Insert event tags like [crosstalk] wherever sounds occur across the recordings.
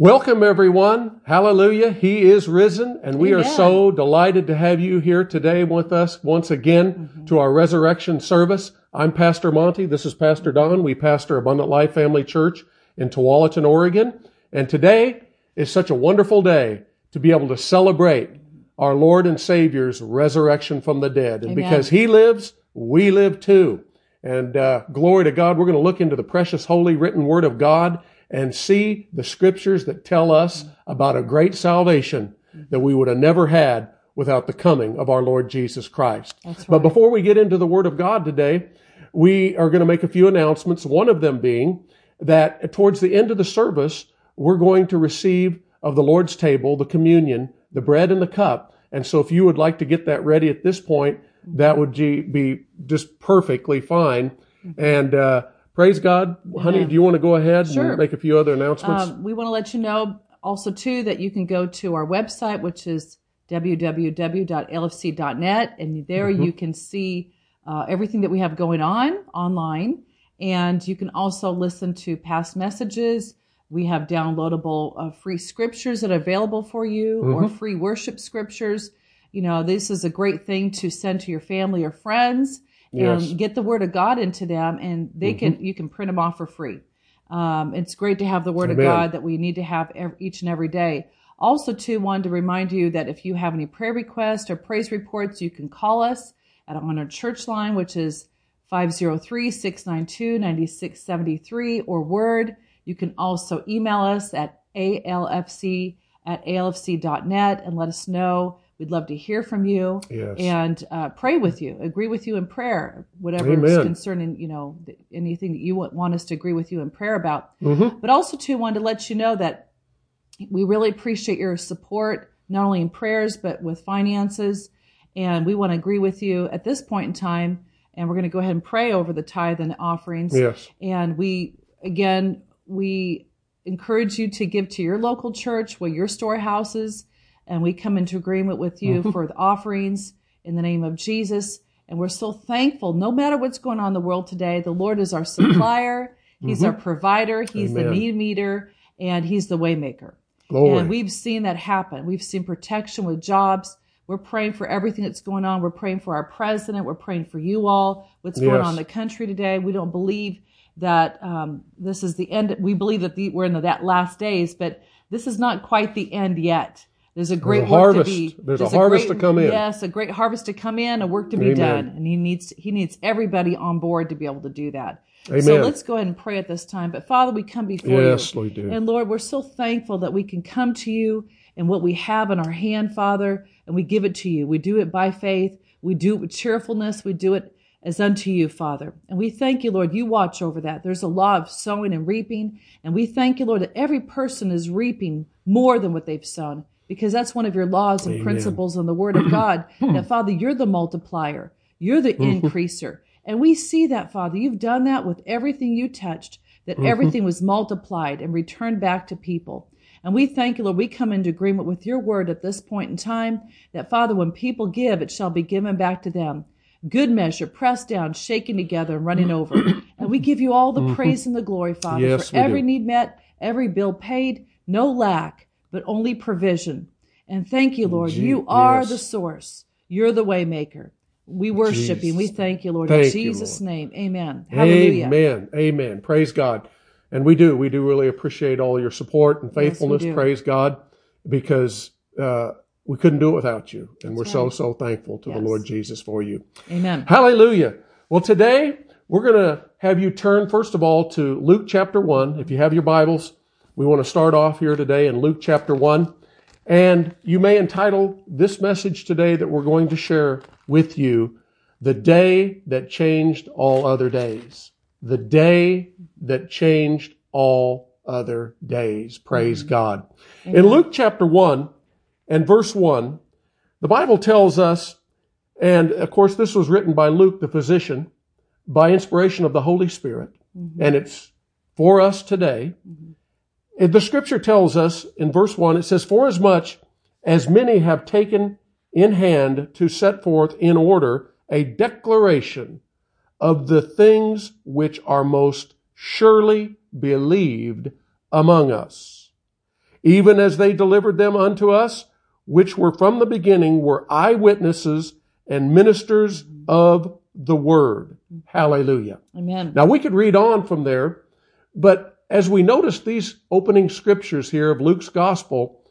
Welcome, everyone. Hallelujah. He is risen, and we Amen. are so delighted to have you here today with us once again to our resurrection service. I'm Pastor Monty. This is Pastor Don. We pastor Abundant Life Family Church in Tualatin, Oregon. And today is such a wonderful day to be able to celebrate our Lord and Savior's resurrection from the dead. And Amen. because He lives, we live too. And uh, glory to God, we're going to look into the precious, holy, written Word of God and see the scriptures that tell us about a great salvation that we would have never had without the coming of our Lord Jesus Christ. That's But before we get into the Word of God today, we are going to make a few announcements. One of them being that towards the end of the service, we're going to receive of the Lord's table, the communion, the bread and the cup. And so if you would like to get that ready at this point, that would be just perfectly fine. And, uh, praise God. Honey, Amen. do you want to go ahead Sure. and make a few other announcements? Um, we want to let you know also too that you can go to our website, which is www.lfc.net, and there Mm-hmm. you can see uh, everything that we have going on online, and you can also listen to past messages. We have downloadable uh, free scriptures that are available for you, or Mm-hmm. free worship scriptures. You know, this is a great thing to send to your family or friends Yes. Mm-hmm. and get the word of God into them, and they can you can print them off for free. Um, it's great to have the Word Amen. of God that we need to have ev each and every day. Also, too, wanted to remind you that if you have any prayer requests or praise reports, you can call us at on our church line, which is 503-692-9673 or Word. You can also email us at alfc at alfc.net and let us know. We'd love to hear from you Yes. and uh, pray with you, agree with you in prayer, whatever is concerning, you know, anything that you want, want us to agree with you in prayer about. Mhm. But also, too, wanted to let you know that we really appreciate your support, not only in prayers, but with finances. And we want to agree with you at this point in time. And we're going to go ahead and pray over the tithe and the offerings. Yes. And we, again, we encourage you to give to your local church, where your storehouses, and we come into agreement with you for the offerings in the name of Jesus. And we're so thankful, no matter what's going on in the world today, the Lord is our [clears throat] supplier, He's our provider, He's the need meter, and He's the waymaker. And we've seen that happen. We've seen protection with jobs. We're praying for everything that's going on. We're praying for our president. We're praying for you all. What's going Yes. on in the country today? We don't believe that um, this is the end. We believe that the, we're in the, that last days, but this is not quite the end yet. There's a great a harvest. to be. There's a harvest great- to come in. Yes, a great harvest to come in, a work to be Amen. done, and he needs he needs everybody on board to be able to do that. Amen. So let's go ahead and pray at this time. But Father, we come before you. Yes, you. we do. And Lord, we're so thankful that we can come to you and what we have in our hand, Father, and we give it to you. We do it by faith. We do it with cheerfulness. We do it as unto you, Father. And we thank you, Lord, you watch over that. There's a law of sowing and reaping. And we thank you, Lord, that every person is reaping more than what they've sown because that's one of your laws and Amen. principles in the Word of God [clears throat] that, Father, you're the multiplier, you're the mm-hmm. increaser. And we see that, Father. You've done that with everything you touched, that mm-hmm. everything was multiplied and returned back to people. And we thank you, Lord. We come into agreement with your word at this point in time that, Father, when people give, it shall be given back to them. Good measure, pressed down, shaken together, and running over. [clears throat] and we give you all the mm-hmm. praise and the glory, Father, Yes, for every do. need met, every bill paid, no lack, but only provision. And thank you, Lord. You are yes. the source. You're the waymaker. We worship you. We thank you, Lord. Thank in you, Jesus' Lord. name. Amen. Hallelujah. Amen. Amen. Praise God. And we do. We do really appreciate all your support and faithfulness. do. Praise God. Because uh, we couldn't do it without you. And we're so, right. so thankful to the Lord Jesus for you. Amen. Hallelujah. Well, today we're going to have you turn, first of all, to Luke chapter 1. If you have your Bibles, we want to start off here today in Luke chapter 1. And you may entitle this message today that we're going to share with you, The Day That Changed All Other Days. The Day That Changed All Other Days. Praise mm-hmm. God. In Luke chapter 1 and verse 1, the Bible tells us and of course, this was written by Luke, the physician, by inspiration of the Holy Spirit. Mm-hmm. And it's for us today. And The scripture tells us in verse 1, it says, Forasmuch as much as many have taken in hand to set forth in order a declaration of the things which are most surely believed among us. even as they delivered them unto us, which were from the beginning, were eyewitnesses and ministers of the word. Hallelujah. Amen. Now we could read on from there, but as we notice these opening scriptures here of Luke's gospel,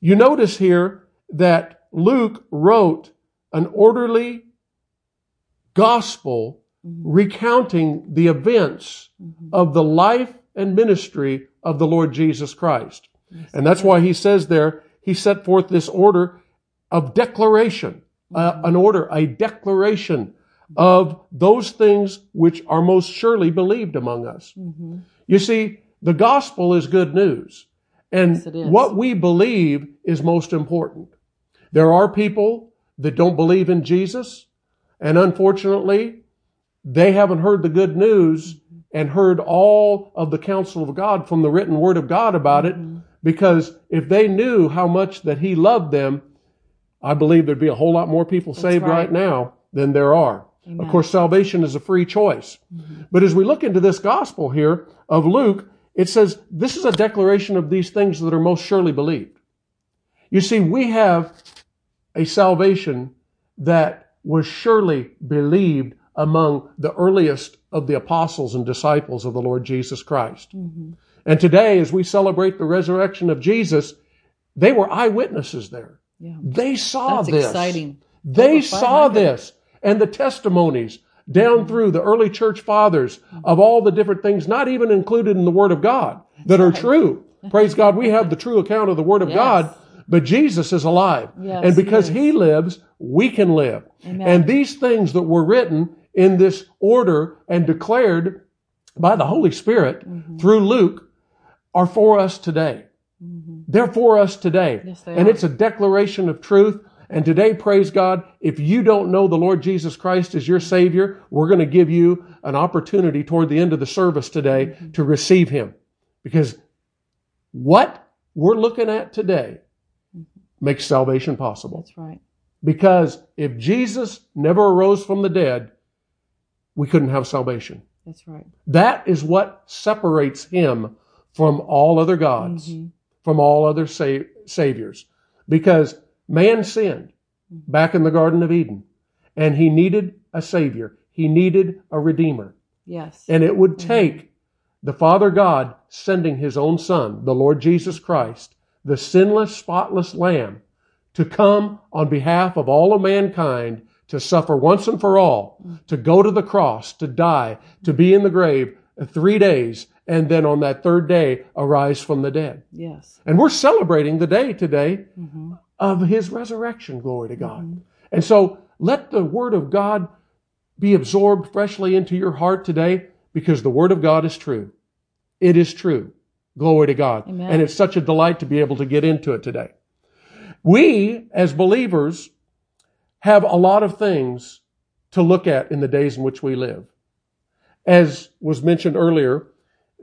you notice here that Luke wrote an orderly gospel mm-hmm. recounting the events mm-hmm. of the life and ministry of the Lord Jesus Christ. And that's why he says there, he set forth this order of declaration, uh, mm-hmm. an order, a declaration of those things which are most surely believed among us. You see, the gospel is good news. And Yes, what we believe is most important. There are people that don't believe in Jesus, and unfortunately, they haven't heard the good news and heard all of the counsel of God from the written word of God about it. Because if they knew how much that He loved them, I believe there'd be a whole lot more people saved right. right. now than there are. Of course, salvation is a free choice. Mm-hmm. But as we look into this gospel here of Luke, it says this is a declaration of these things that are most surely believed. You see, we have a salvation that was surely believed among the earliest of the apostles and disciples of the Lord Jesus Christ. Mm-hmm. And today, as we celebrate the resurrection of Jesus, they were eyewitnesses there. Yeah. They saw That's this. exciting. They saw this and the testimonies down through the early church fathers of all the different things, not even included in the Word of God, that are true. Praise God, we have the true account of the Word of Yes. God, but Jesus is alive. Yes, and because is. he, lives, we can live. Amen. And these things that were written in this order and declared by the Holy Spirit Mm-hmm. through Luke are for us today. They're for us today. Yes, and are. it's a declaration of truth. And today, praise God, if you don't know the Lord Jesus Christ as your Savior, we're going to give you an opportunity toward the end of the service today Mm-hmm. to receive Him. Because what we're looking at today makes salvation possible. That's right. Because if Jesus never arose from the dead, we couldn't have salvation. That's right. That is what separates him from all other gods, from all other sa- saviors. Because man sinned back in the Garden of Eden, and he needed a savior. He needed a redeemer. Yes. And it would mm-hmm. take the Father God sending his own Son, the Lord Jesus Christ, the sinless, spotless Lamb, to come on behalf of all of mankind to suffer once and for all, mm. to go to the cross, to die, to be in the grave three days, and then on that third day arise from the dead. yes. And we're celebrating the day today mm-hmm. Of his resurrection. Glory to God. Mm-hmm. And so let the word of God be absorbed freshly into your heart today because the word of God is true. It is true. Glory to God. Amen. And it's such a delight to be able to get into it today. We, as believers, have a lot of things to look at in the days in which we live. As was mentioned earlier,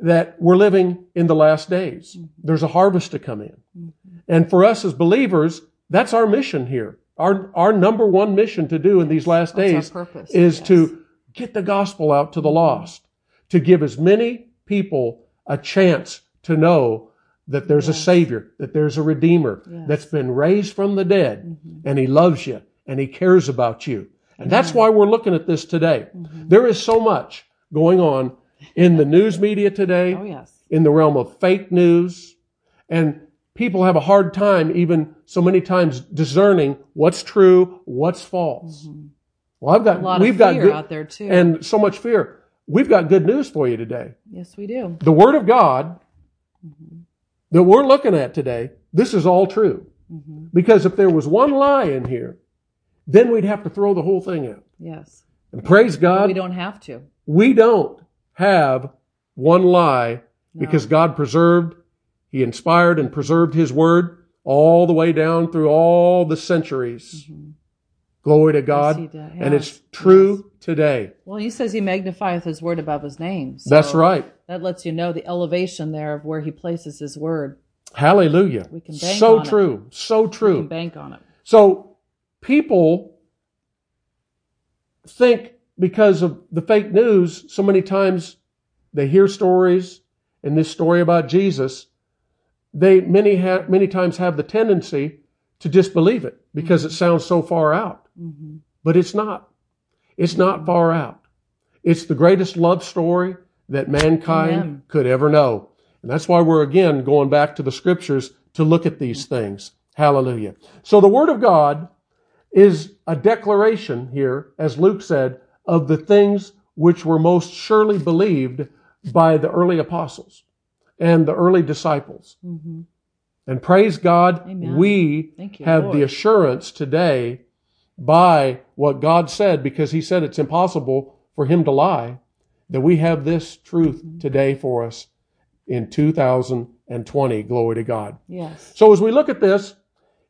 that we're living in the last days. There's a harvest to come in. And for us as believers, that's our mission here. Our, our number one mission to do in these last days purpose, is yes. to get the gospel out to the lost, to give as many people a chance to know that there's a savior, that there's a redeemer Yes. that's been raised from the dead and he loves you and he cares about you. And that's why we're looking at this today. There is so much going on in the news media today Oh, yes. in the realm of fake news. And people have a hard time, even so many times, discerning what's true, what's false. Mm-hmm. Well, I've got, A lot we've of got fear good, out there, too. and so much fear. We've got good news for you today. yes, we do. The Word of God mm-hmm. that we're looking at today, this is all true. Mm-hmm. Because if there was one lie in here, then we'd have to throw the whole thing out. Yes. And praise God, we don't have to. we don't have one lie because God preserved, He inspired and preserved His Word all the way down through all the centuries. Mm-hmm. Glory to God. He did. And Yes. it's true today. Well, he says he magnifieth his word above his name. So That's right. That lets you know the elevation there of where he places his word. Hallelujah. We can bank so on it. true. So You true. can bank on it. So people think because of the fake news, so many times they hear stories and this story about Jesus they many ha- many times have the tendency to disbelieve it because it sounds so far out. Mm-hmm. But it's not. It's not far out. It's the greatest love story that mankind Amen. could ever know. And that's why we're again going back to the scriptures to look at these things. Hallelujah. So the word of God is a declaration here, as Luke said, of the things which were most surely believed by the early apostles and the early disciples. Mm-hmm. And praise God, Amen. we you, have Lord. the assurance today by what God said, because He said it's impossible for Him to lie, that we have this truth Mm-hmm. today for us in 2020. Glory to God. Yes. So as we look at this,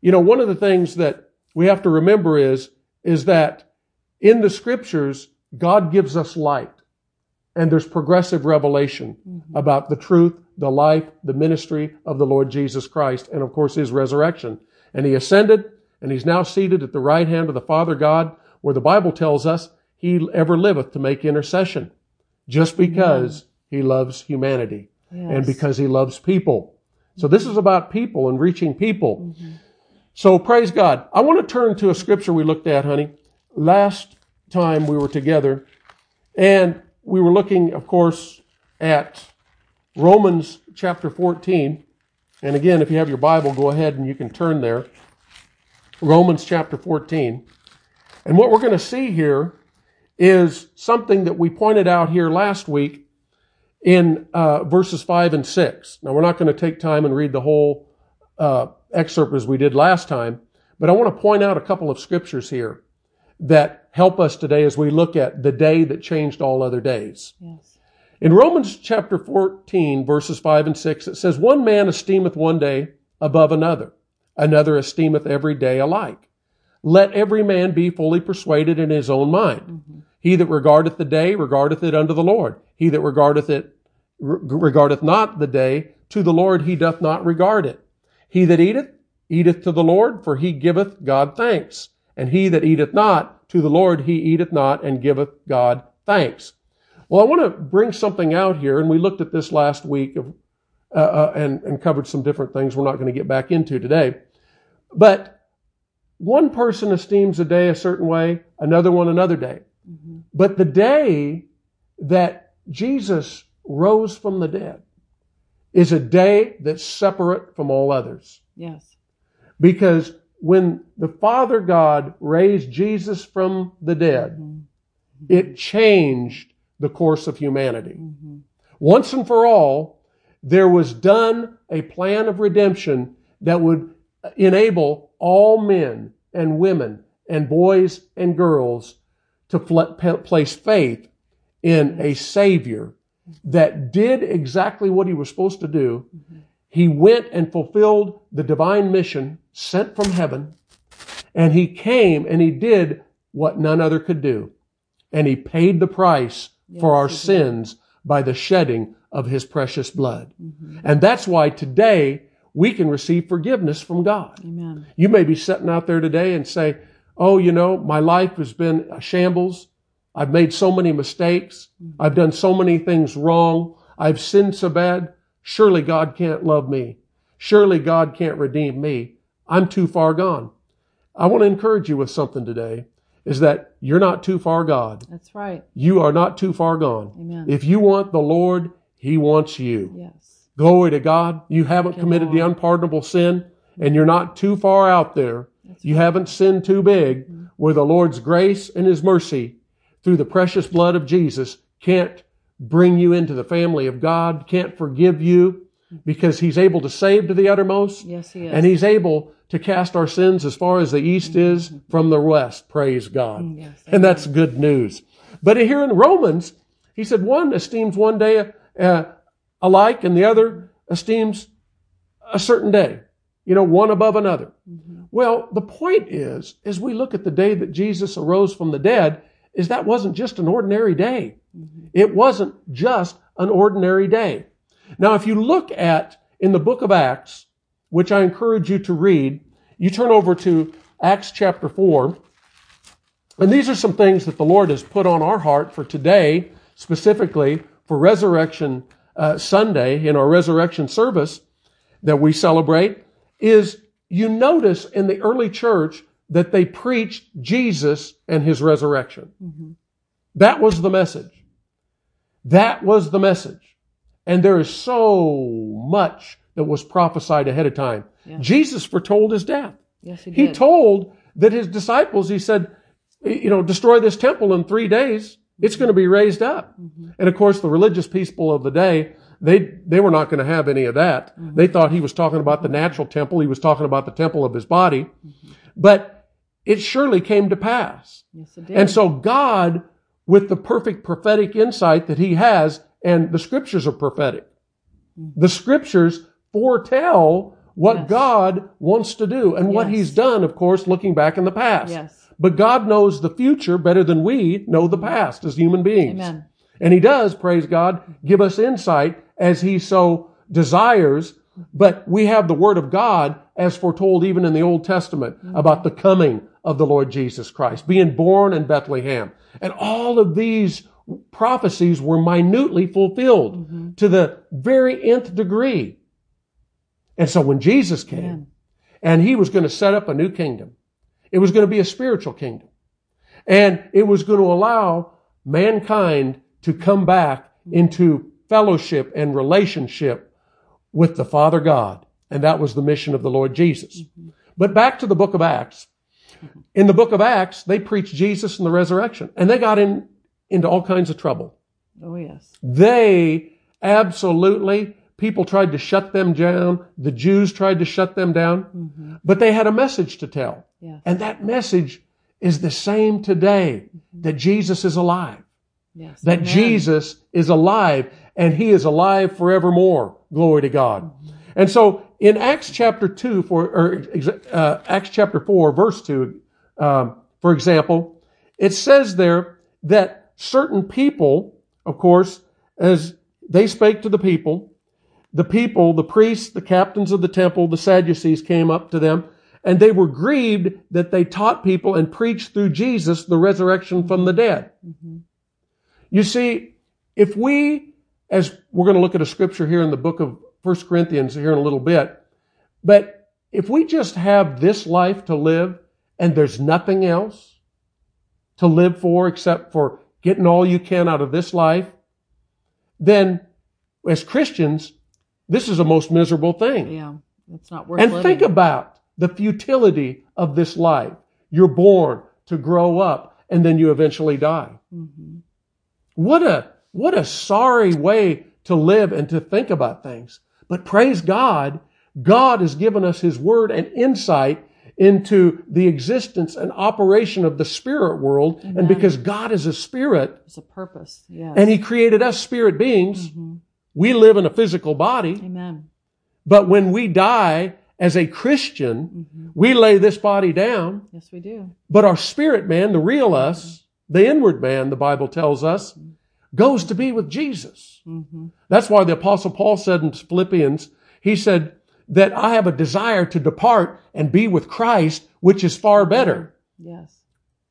you know, one of the things that we have to remember is, is that in the scriptures, God gives us light and there's progressive revelation mm-hmm. about the truth, the life, the ministry of the Lord Jesus Christ, and of course his resurrection. And he ascended and he's now seated at the right hand of the Father God, where the Bible tells us he ever liveth to make intercession just because he loves humanity and because he loves people. So this is about people and reaching people. Mm-hmm. So praise God. I want to turn to a scripture we looked at, honey, last time we were together. And we were looking, of course, at Romans chapter 14. And again, if you have your Bible, go ahead and you can turn there. Romans chapter 14. And what we're going to see here is something that we pointed out here last week in uh, verses 5 and 6. Now, we're not going to take time and read the whole uh, excerpt as we did last time, but I want to point out a couple of scriptures here that help us today as we look at the day that changed all other days. Yes. In Romans chapter 14, verses 5 and 6, it says, One man esteemeth one day above another, another esteemeth every day alike. Let every man be fully persuaded in his own mind. Mm-hmm. He that regardeth the day regardeth it unto the Lord. He that regardeth it re- regardeth not the day to the Lord, he doth not regard it. He that eateth, eateth to the Lord, for he giveth God thanks. And he that eateth not, to the Lord he eateth not, and giveth God thanks. Well, I want to bring something out here, and we looked at this last week of, uh, uh, and, and covered some different things we're not going to get back into today. But one person esteems a day a certain way, another one another day. Mm-hmm. But the day that Jesus rose from the dead is a day that's separate from all others. Yes. Because when the Father God raised Jesus from the dead, Mhm. it changed the course of humanity. Mhm. Once and for all, there was done a plan of redemption that would enable all men and women and boys and girls to place faith in a Savior that did exactly what he was supposed to do. He went and fulfilled the divine mission sent from heaven, and he came and he did what none other could do. And he paid the price for our sins by the shedding of his precious blood. Mhm. And that's why today we can receive forgiveness from God. Amen. You may be sitting out there today and say, Oh, you know, my life has been a shambles. I've made so many mistakes. I've done so many things wrong. I've sinned so bad. Surely God can't love me. Surely God can't redeem me. I'm too far gone. I want to encourage you with something today is that you're not too far God. That's right. You are not too far gone. Amen. If you want the Lord, He wants you. Yes. Glory to God. You haven't committed the unpardonable sin and you're not too far out there. That's You haven't sinned too big mm-hmm. where the Lord's grace and His mercy through the precious blood of Jesus can't bring you into the family of God, can't forgive you because He's able to save to the uttermost Yes, he is. and He's able to cast our sins as far as the east is from the west. Praise God. Mm, yes. And that's good news. But here in Romans, he said one esteems one day uh, alike and the other esteems a certain day. You know, one above another. Well, the point is, as we look at the day that Jesus arose from the dead, is that wasn't just an ordinary day. It wasn't just an ordinary day. Now, if you look at in the book of Acts, which I encourage you to read, you turn over to Acts chapter 4, and these are some things that the Lord has put on our heart for today, specifically for Resurrection uh, Sunday in our resurrection service, that we celebrate is you notice in the early church that they preached Jesus and his resurrection. That was the message. That was the message. And there is so much that was prophesied ahead of time. Yes. Jesus foretold his death. Yes, he He told that his disciples, he said, you know, destroy this temple in three days. It's going to be raised up. Mm-hmm. And of course, the religious people of the day, they, they were not going to have any of that. Mm-hmm. They thought he was talking about the natural temple. He was talking about the temple of his body. Mm-hmm. But it surely came to pass. yes, it did. And so God, with the perfect prophetic insight that he has, and the scriptures are prophetic. Mm-hmm. The scriptures foretell what Yes. God wants to do and what he's done, of course, looking back in the past. yes. But God knows the future better than we know the mm-hmm. past as human beings. Amen. And he does, praise God, give us insight as he so desires. But we have the word of God as foretold even in the Old Testament mm-hmm. about the coming of the Lord Jesus Christ, being born in Bethlehem. And all of these prophecies were minutely fulfilled mm-hmm. to the very nth degree. And so when Jesus came Amen. and he was going to set up a new kingdom, it was going to be a spiritual kingdom. And it was going to allow mankind to come back mm-hmm. into fellowship and relationship with the Father God. And that was the mission of the Lord Jesus. Mm-hmm. But back to the book of Acts. Mm-hmm. In the book of Acts, they preached Jesus and the resurrection, and they got in, into all kinds of trouble. Oh, yes. They absolutely, people tried to shut them down. The Jews tried to shut them down, mm-hmm. but they had a message to tell. Yes. And that message is the same today mm-hmm. that Jesus is alive, Yes. that Amen. Jesus is alive and he is alive forevermore. Glory to God. And so in Acts chapter 2, for, or uh, Acts chapter 4, verse 2, um, for example, it says there that certain people, of course, as they spake to the people, the people, the priests, the captains of the temple, the Sadducees came up to them, and they were grieved that they taught people and preached through Jesus the resurrection from the dead. You see, if we, as we're going to look at a scripture here in the book of 1 Corinthians here in a little bit, but if we just have this life to live and there's nothing else to live for except for getting all you can out of this life, then as Christians, this is a most miserable thing. Yeah. It's not worth And living. think about the futility of this life. You're born to grow up and then you eventually die. Mhm. What a, what a sorry way to live and to think about things. But praise God, God has given us His Word and insight into the existence and operation of the spirit world. And because God is a spirit It's a purpose. Yes. and He created us spirit beings, Mhm. we live in a physical body. Amen. But when we die as a Christian, Mhm. we lay this body down, Yes, we do. but our spirit man, the real us, the inward man, the Bible tells us, goes to be with Jesus. hmm That's why the apostle Paul said in Philippians, he said that I have a desire to depart and be with Christ, which is far better. Yes.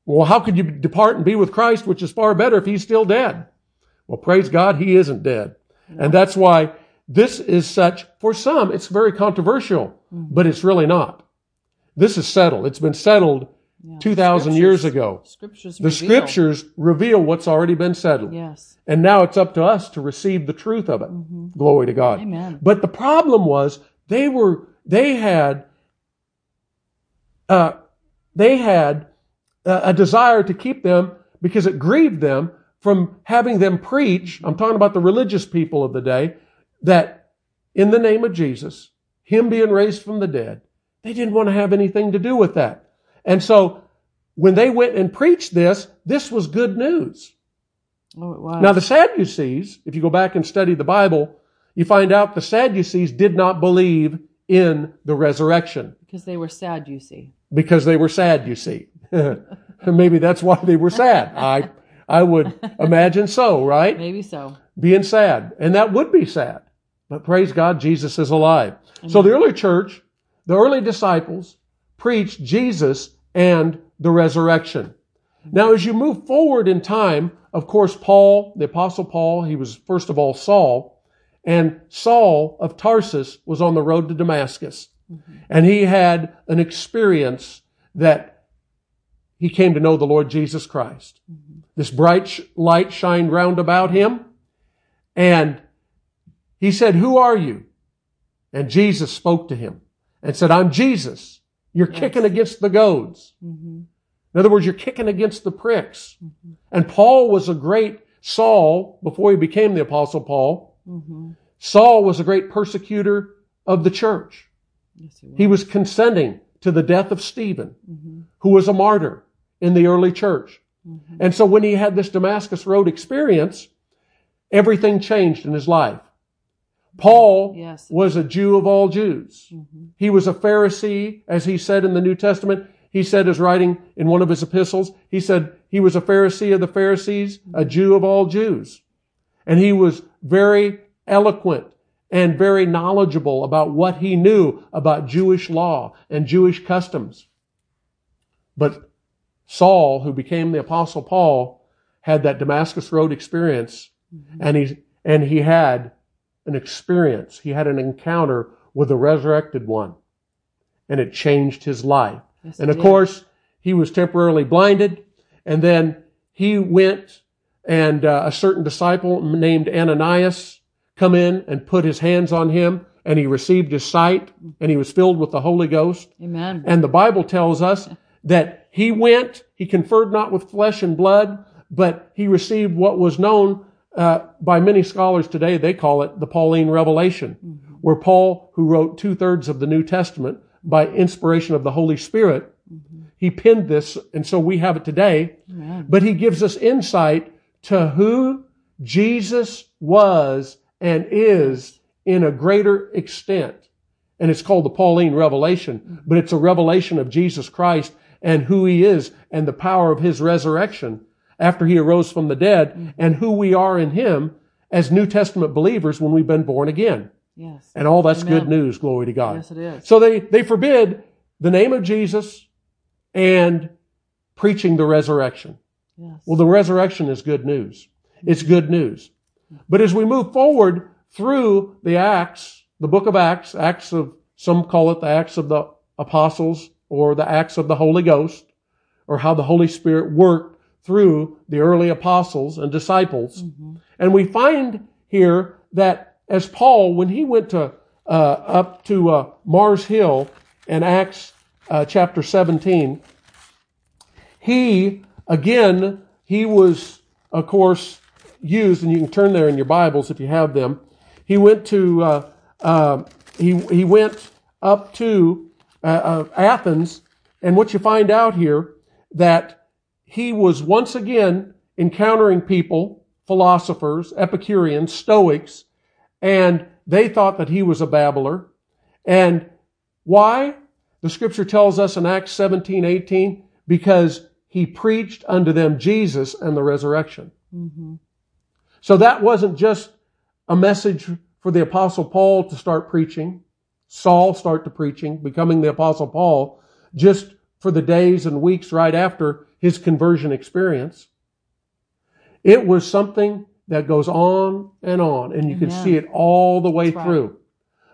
Well, how could you depart and be with Christ, which is far better if he's still dead? Well, praise God, he isn't dead. And that's why this is such, for some, it's very controversial, but it's really not. This is settled. It's been settled Yeah. 2,000 years ago. Scriptures. The reveal. scriptures reveal what's already been settled. Yes. And now it's up to us to receive the truth of it. Glory to God. Amen. But the problem was they were, they had, uh, they had a, a desire to keep them because it grieved them from having them preach. I'm talking about the religious people of the day that in the name of Jesus, Him being raised from the dead, they didn't want to have anything to do with that. And so when they went and preached this, this was good news. Oh, it was. Now, the Sadducees, if you go back and study the Bible, you find out the Sadducees did not believe in the resurrection because they were sad, you see. because they were sad, you see. [laughs] Maybe that's why they were sad. I, I would imagine so, right? Maybe so. Being sad. And that would be sad. But praise God, Jesus is alive. So the early church, the early disciples preached Jesus and the resurrection. Now, as you move forward in time, of course, Paul, the apostle Paul, he was first of all Saul, And Saul of Tarsus was on the road to Damascus. Mm-hmm. And he had an experience that he came to know the Lord Jesus Christ. Mm-hmm. This bright sh- light shined round about him. And he said, Who are you? And Jesus spoke to him and said, I'm Jesus. You're Yes. kicking against the goads. hmm In other words, you're kicking against the pricks. And Paul was a great Saul before he became the apostle Paul. hmm Saul was a great persecutor of the church. Yes, he was. He was consenting to the death of Stephen, hmm who was a martyr in the early church. hmm And so when he had this Damascus Road experience, everything changed in his life. Paul Yes. was a Jew of all Jews. hmm He was a Pharisee, as he said in the New Testament. He said, as writing in one of his epistles, he said he was a Pharisee of the Pharisees, a Jew of all Jews. And he was very eloquent and very knowledgeable about what he knew about Jewish law and Jewish customs. But Saul, who became the apostle Paul, had that Damascus Road experience and he, and he had an experience. He had an encounter with the resurrected one and it changed his life. Yes, And of course, he was temporarily blinded and then he went and uh, a certain disciple named Ananias come in and put his hands on him and he received his sight and he was filled with the Holy Ghost. Amen. And the Bible tells us that he went, he conferred not with flesh and blood, but he received what was known uh, by many scholars today, they call it the Pauline revelation, mm-hmm. where Paul, who wrote two thirds of the New Testament by inspiration of the Holy Spirit, mm-hmm. he penned this, and so we have it today. Amen. But he gives us insight to who Jesus was and is in a greater extent. And it's called the Pauline revelation, mm-hmm. but it's a revelation of Jesus Christ and who he is and the power of his resurrection after he arose from the dead mm-hmm. and who we are in him as New Testament believers when we've been born again. Yes. And all that's Amen. good news. Glory to God. Yes, it is. So they, they forbid the name of Jesus and preaching the resurrection. Yes. Well, the resurrection is good news. It's mm-hmm. good news. But as we move forward through the Acts, the book of Acts, Acts of, some call it the Acts of the Apostles or the Acts of the Holy Ghost, or how the Holy Spirit worked through the early apostles and disciples. Mhm. And we find here that as Paul, when he went to uh, up to uh, Mars Hill in Acts uh, chapter 17, he again he was of course used, and you can turn there in your Bibles if you have them. He went to uh, uh, he he went up to uh, uh, Athens, and what you find out here that he was once again encountering people, philosophers, Epicureans, Stoics, and they thought that he was a babbler. And why? The scripture tells us in Acts 17, 18, because he preached unto them Jesus and the resurrection. Mhm. So that wasn't just a message for the apostle Paul to start preaching, Saul start to preaching, becoming the apostle Paul, just for the days and weeks right after his conversion experience. It was something that goes on and on, and you can see it all the way That's right. through.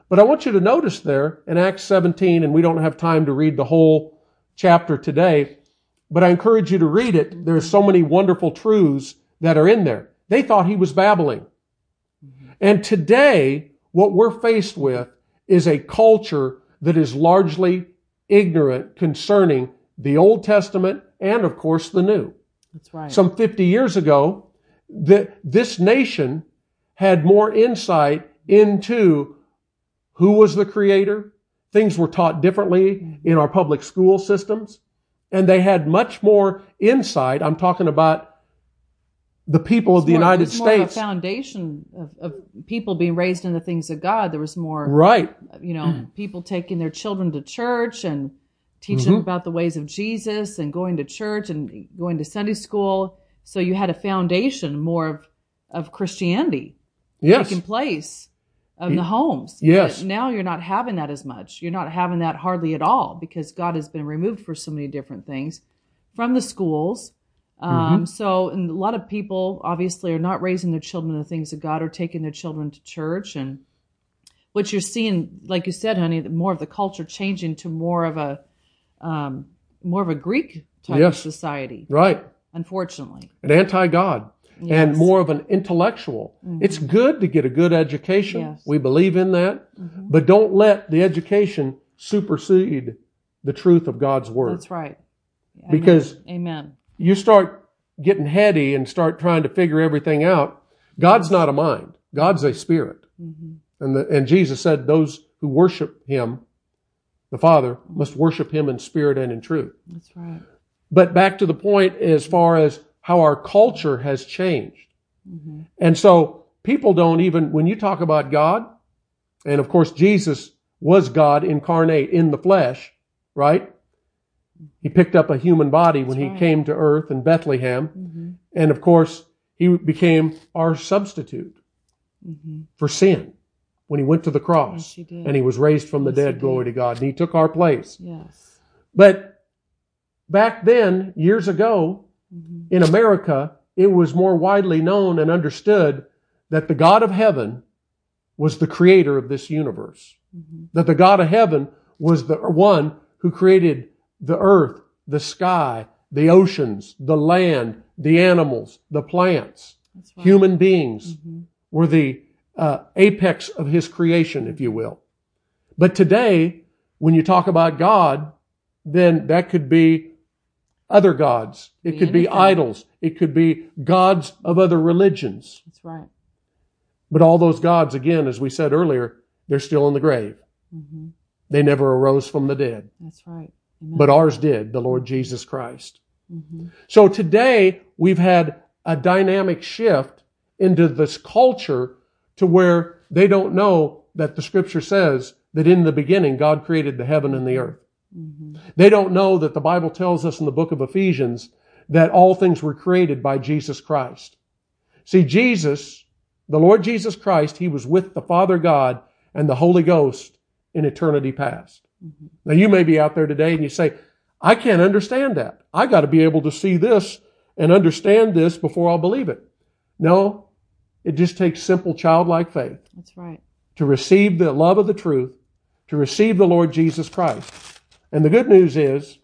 But I want you to notice there in Acts 17, and we don't have time to read the whole chapter today, but I encourage you to read it. There's so many wonderful truths that are in there. They thought he was babbling. Mm-hmm. And today, what we're faced with is a culture that is largely ignorant concerning the Old Testament and, of course, the New. That's right. Some 50 years ago, that this nation had more insight into who was the creator. Things were taught differently in our public school systems. And they had much more insight. I'm talking about the people of the More- United there's more States. foundation of, of people being raised in the things of God. There was more, Right. you know, people taking their children to church and teaching them Mm-hmm. about the ways of Jesus and going to church and going to Sunday school. So you had a foundation more of, of Christianity Yes. taking place in the homes. Yes. But now you're not having that as much. You're not having that hardly at all because God has been removed for so many different things from the schools. Um, So, and a lot of people obviously are not raising their children in the things of God or taking their children to church. And what you're seeing, like you said, honey, more of the culture changing to more of a um, more of a Greek type of society, Right. unfortunately. An anti God. And Yes. Mm-hmm. more of an intellectual. It's good to get a good education. Yes. Mm-hmm. We believe in that. But don't let the education supersede the truth of God's word. That's right. Amen. Because Amen. you start getting heady and start trying to figure everything out. God's not a mind. God's a spirit. Mm-hmm. And the, and Jesus said those who worship him, the Father, must worship him in spirit and in truth. That's right. But back to the point as far as how our culture has changed. Mm-hmm. And so people don't even, when you talk about God, and of course Jesus was God incarnate in the flesh, right? He picked up a human body when he came to earth in Bethlehem. Mm-hmm. And of course, he became our substitute Mm-hmm. for sin when he went to the Yes, cross did. and he was raised from the Yes, he dead, glory to God. And he took our place. yes. But back then, years ago, Mm-hmm. in America, it was more widely known and understood that the God of heaven was the creator of this universe. Mm-hmm. That the God of heaven was the one who created the earth, the sky, the oceans, the land, the animals, the plants, right. human beings Mhm. were the uh, apex of his creation, if you will. But today, when you talk about God, then that could be other gods. It Be could be idols. It could be gods of other religions. That's right. But all those gods, again, as we said earlier, they're still in the grave. hmm They never arose from the dead. That's right. Amen. But ours did, the Lord Jesus Christ. hmm So today we've had a dynamic shift into this culture to where they don't know that the scripture says that in the beginning God created the heaven and the earth. hmm They don't know that the Bible tells us in the book of Ephesians that all things were created by Jesus Christ. See, Jesus, the Lord Jesus Christ, He was with the Father God and the Holy Ghost in eternity past. hmm Now you may be out there today and you say, I can't understand that. I got to be able to see this and understand this before I'll believe it. No, it just takes simple childlike faith That's right. to receive the love of the truth, to receive the Lord Jesus Christ. And the good news is,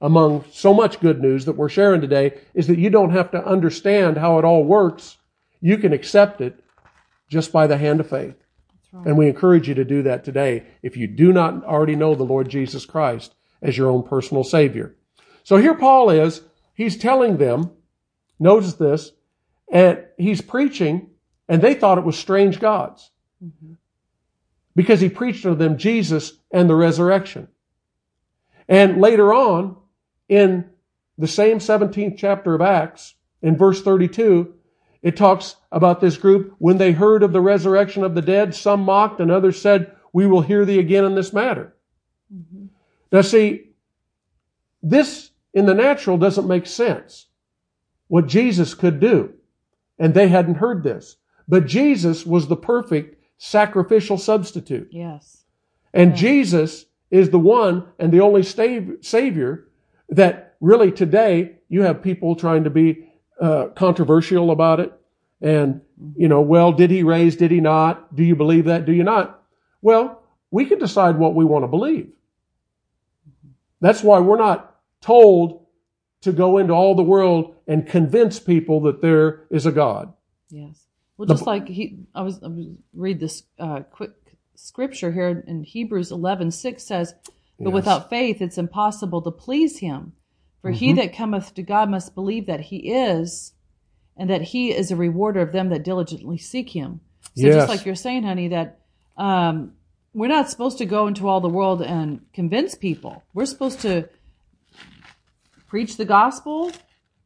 among so much good news that we're sharing today, is that you don't have to understand how it all works. You can accept it just by the hand of faith. Right. And we encourage you to do that today if you do not already know the Lord Jesus Christ as your own personal Savior. So here Paul is, he's telling them, notice this, and he's preaching, and they thought it was strange gods Mhm. because he preached to them Jesus and the resurrection. And later on, in the same 17th chapter of Acts, in verse 32, it talks about this group. When they heard of the resurrection of the dead, some mocked and others said, We will hear thee again in this matter. Mhm. Now, see, this in the natural doesn't make sense. What Jesus could do. And they hadn't heard this. But Jesus was the perfect sacrificial substitute. Yes. And Yeah. Jesus is the one and the only Savior that really today you have people trying to be uh, controversial about it. And, you know, well, did he raise? Did he not? Do you believe that? Do you not? Well, we can decide what we want to believe. That's why we're not told to go into all the world and convince people that there is a God. Yes. Well, The- just like he, I was, I was read this uh, quick scripture here in Hebrews eleven six says, "But Yes. without faith, it's impossible to please Him. For he Mhm. that cometh to God must believe that He is, and that He is a rewarder of them that diligently seek Him." So Yes. just like you're saying, honey, that um, we're not supposed to go into all the world and convince people. We're supposed to preach the gospel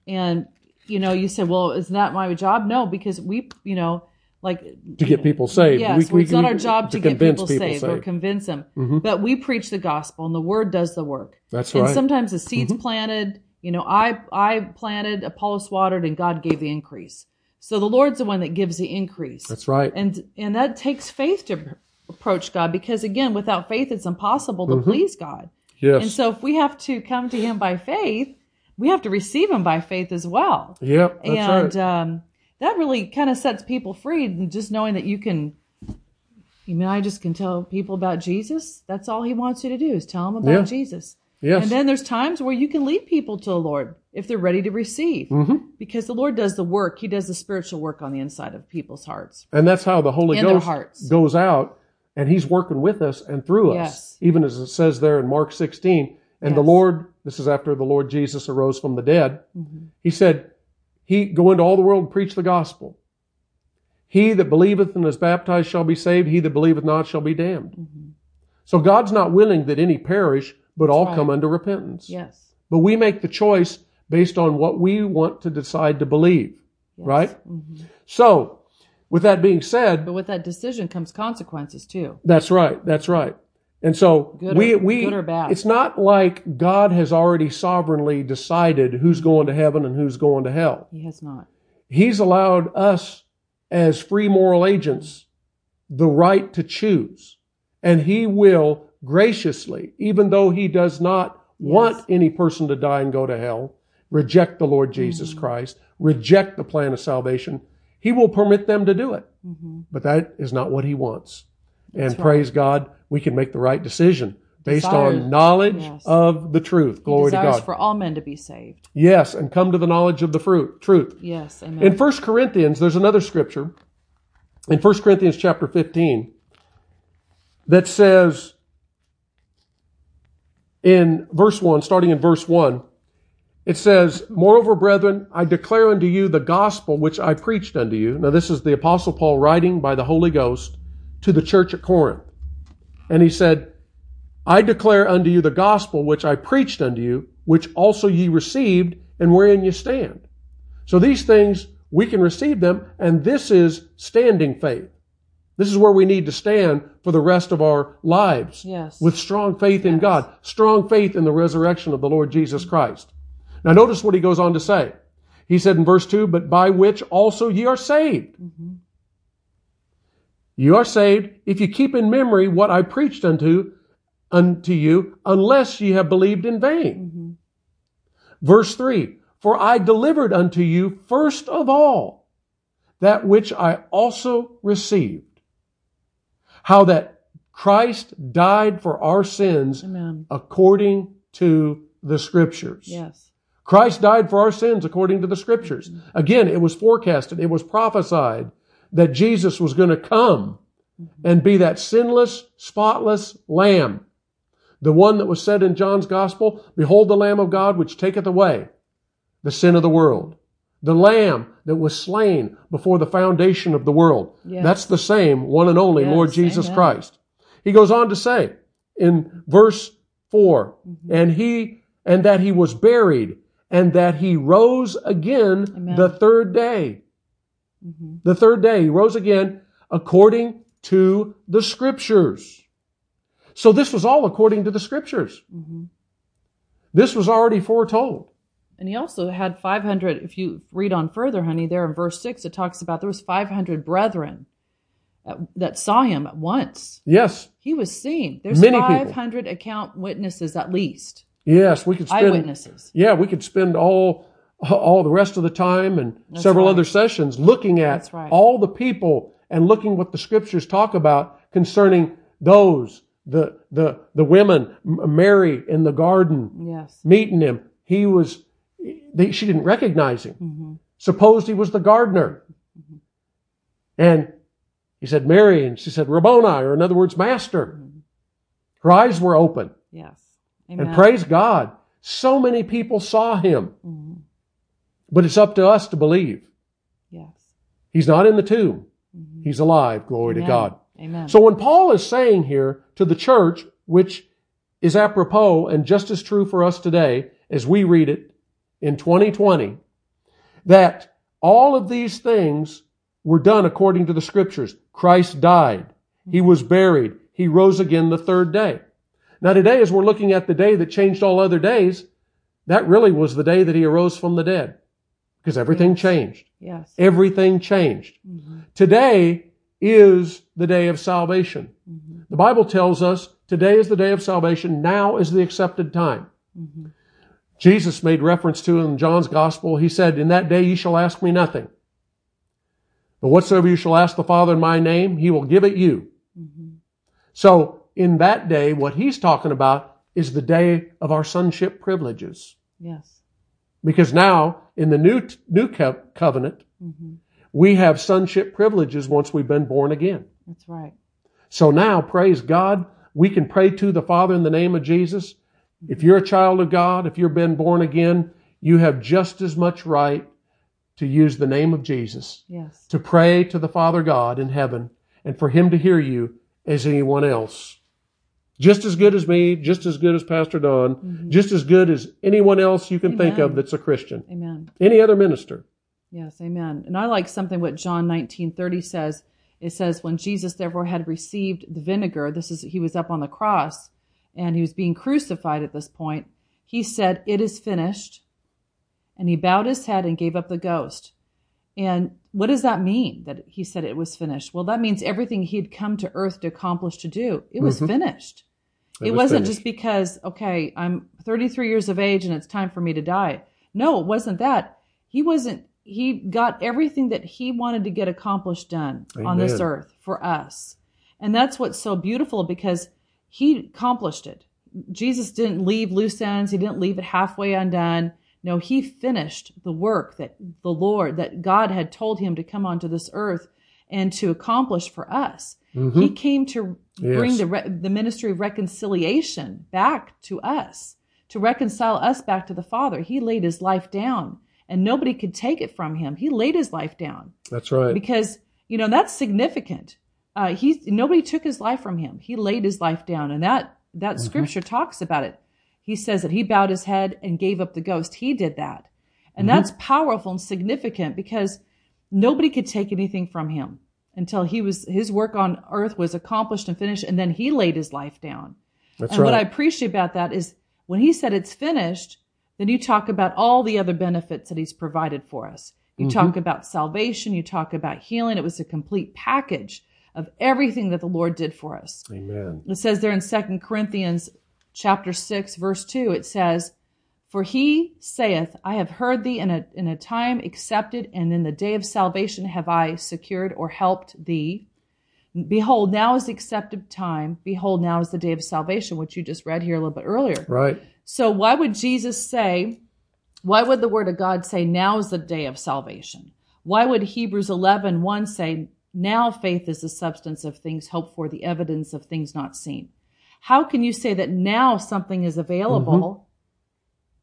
and you know you said well isn't that my job no because we you know like To get people saved. yes We- we- it's not our job to, to get people, people saved, or saved. convince them Mhm. but we preach the gospel and the word does the work That's and right. Mm-hmm. sometimes the seeds planted you know i i planted apollos watered and god gave the increase so the lord's the one that gives the increase That's right. and and that takes faith to approach god because again without faith it's impossible to Mhm. please god yes. and so if we have to come to him by faith, we have to receive him by faith as well. Yep, that's and right. um, that really kind of sets people free, and just knowing that you can. You mean I just can tell people about Jesus? That's all He wants you to do is tell them about Yeah. Jesus. yes. And then there's times where you can lead people to the Lord if they're ready to receive, Mm-hmm. because the Lord does the work. He does the spiritual work on the inside of people's hearts. And that's how the Holy In Ghost goes out and he's working with us and through us. Yes. Even as it says there in Mark 16. And the Lord, this is after the Lord Jesus arose from the dead. Mm-hmm. He said, He go into all the world and preach the gospel. He that believeth and is baptized shall be saved. He that believeth not shall be damned. So God's not willing that any perish, but all Mm-hmm. come unto repentance. Yes. But we make the choice based on what we want to decide to believe. yes. Right? Mhm. So, with that being said, But with that decision comes consequences too. That's right. That's right. And so Good we or- we good or bad. it's not like God has already sovereignly decided who's going to heaven and who's going to hell. He has not. He's allowed us as free moral agents the right to choose. And he will graciously, even though he does not want any person to die and go to hell, reject the Lord Jesus Mm-hmm. Christ, reject the plan of salvation, he will permit them to do it. Mm-hmm. But that is not what he wants. and right. praise God, we can make the right decision based Desires- on knowledge yes. of the truth. Glory to desires God. for all men to be saved. yes, and come to the knowledge of the fruit, truth. Yes. Amen. In 1 Corinthians, there's another scripture in 1 Corinthians chapter 15 that says in verse 1, starting in verse 1, it says, Moreover, brethren, I declare unto you the gospel which I preached unto you. Now, this is the Apostle Paul writing by the Holy Ghost to the church at Corinth. And he said, I declare unto you the gospel which I preached unto you, which also ye received, and wherein ye stand. So these things, we can receive them, and this is standing faith. This is where we need to stand for the rest of our lives. Yes. With strong faith in God, strong faith in the resurrection of the Lord Jesus Christ. Now notice what he goes on to say. He said in verse 2, but by which also ye are saved. Mhm. You are saved if you keep in memory what I preached unto, unto you, unless ye have believed in vain. Mhm. Verse 3 For I delivered unto you first of all that which I also received, how that Christ died for our sins Amen. according to the Scriptures. Yes. Christ died for our sins according to the Scriptures. Again, it was forecasted, it was prophesied that Jesus was going to come and be that sinless, spotless Lamb. The one that was said in John's Gospel, Behold the Lamb of God which taketh away the sin of the world. The Lamb that was slain before the foundation of the world. Yes. That's the same one and only Yes, Lord Jesus amen. Christ. He goes on to say in verse 4 Mm-hmm. and he and that he was buried and that he rose again Amen. the third day Mhm. the third day he rose again according to the scriptures so this was all according to the scriptures Mhm. this was already foretold And he also had 500, if you read on further, honey, there in verse 6, it talks about there was 500 brethren at, that saw him at once. yes He was seen. There's Many people. 500 account witnesses at least, yes we could spend eyewitnesses. yeah we could spend all all the rest of the time and That's several right. other sessions looking at right. all the people and looking what the scriptures talk about concerning those the the the women Mary in the garden Yes. meeting him he was they, she didn't recognize him hmm supposed he was the gardener and he said Mary and she said Rabboni or in other words master her eyes were open Yes. Amen. and praise God so many people saw him Mhm. but it's up to us to believe Yes. He's not in the tomb. Mhm. He's alive. Glory to God. Amen. So when Paul is saying here to the church, which is apropos and just as true for us today as we read it in 2020, that all of these things were done according to the scriptures. Christ died. He was buried. He rose again the third day. Now today, as we're looking at the day that changed all other days, that really was the day that he arose from the dead because everything Yes. changed. yes. Everything changed. Mhm. Today is the day of salvation. Mhm. The Bible tells us today is the day of salvation. Now is the accepted time. Mhm. Jesus made reference to in John's gospel. He said, In that day you shall ask me nothing. But whatsoever you shall ask the Father in my name, he will give it you. Mm-hmm. So in that day, what he's talking about is the day of our sonship privileges. Yes. Because now in the new, new co- covenant, hmm we have sonship privileges once we've been born again. That's right. So now, praise God, we can pray to the Father in the name of Jesus. If you're a child of God, if you've been born again, you have just as much right to use the name of Jesus, Yes. to pray to the Father God in heaven, and for Him to hear you as anyone else. Just as good as me, just as good as Pastor Don, mm-hmm. just as good as anyone else you can think of that's a Christian. Amen. Any other minister. Yes, amen. And I like something what John 19:30 says. It says when Jesus therefore had received the vinegar, this is he was up on the cross and he was being crucified at this point. He said, "It is finished." And he bowed his head and gave up the ghost. And what does that mean that he said it was finished? Well, that means everything he'd come to earth to accomplish to do, it was mm-hmm. finished. It It, was was not finished. just because, okay, I'm 33 years of age and it's time for me to die. No, it wasn't that. He wasn't, he got everything that he wanted to get accomplished done on this earth for us. And that's what's so beautiful because he accomplished it. Jesus didn't leave loose ends. He didn't leave it halfway undone. No, he finished the work that the Lord, that God had told him to come onto this earth and to accomplish for us. He came to bring Yes. the, re- the ministry of reconciliation back to us, to reconcile us back to the Father. He laid his life down and nobody could take it from him. He laid his life down That's right. because, you know, that's significant. Uh, he, nobody took his life from him. He laid his life down and that, that scripture talks about it. He says that he bowed his head and gave up the ghost. He did that. And mm-hmm. that's powerful and significant because nobody could take anything from him until he was his work on earth was accomplished and finished and then he laid his life down. That's and what I appreciate about that is when he said it's finished, then you talk about all the other benefits that he's provided for us. You mm-hmm. talk about salvation, you talk about healing. It was a complete package of everything that the Lord did for us. Amen. It says there in 2 Corinthians chapter 6 verse 2 it says for he saith I have heard thee in a in a time accepted and in the day of salvation have I secured or helped thee behold now is the accepted time behold now is the day of salvation which you just read here a little bit earlier Right. so why would Jesus say, why would the word of God say now is the day of salvation? Why would Hebrews 11, 1 say, now faith is the substance of things hoped for, the evidence of things not seen? How can you say that now something is available?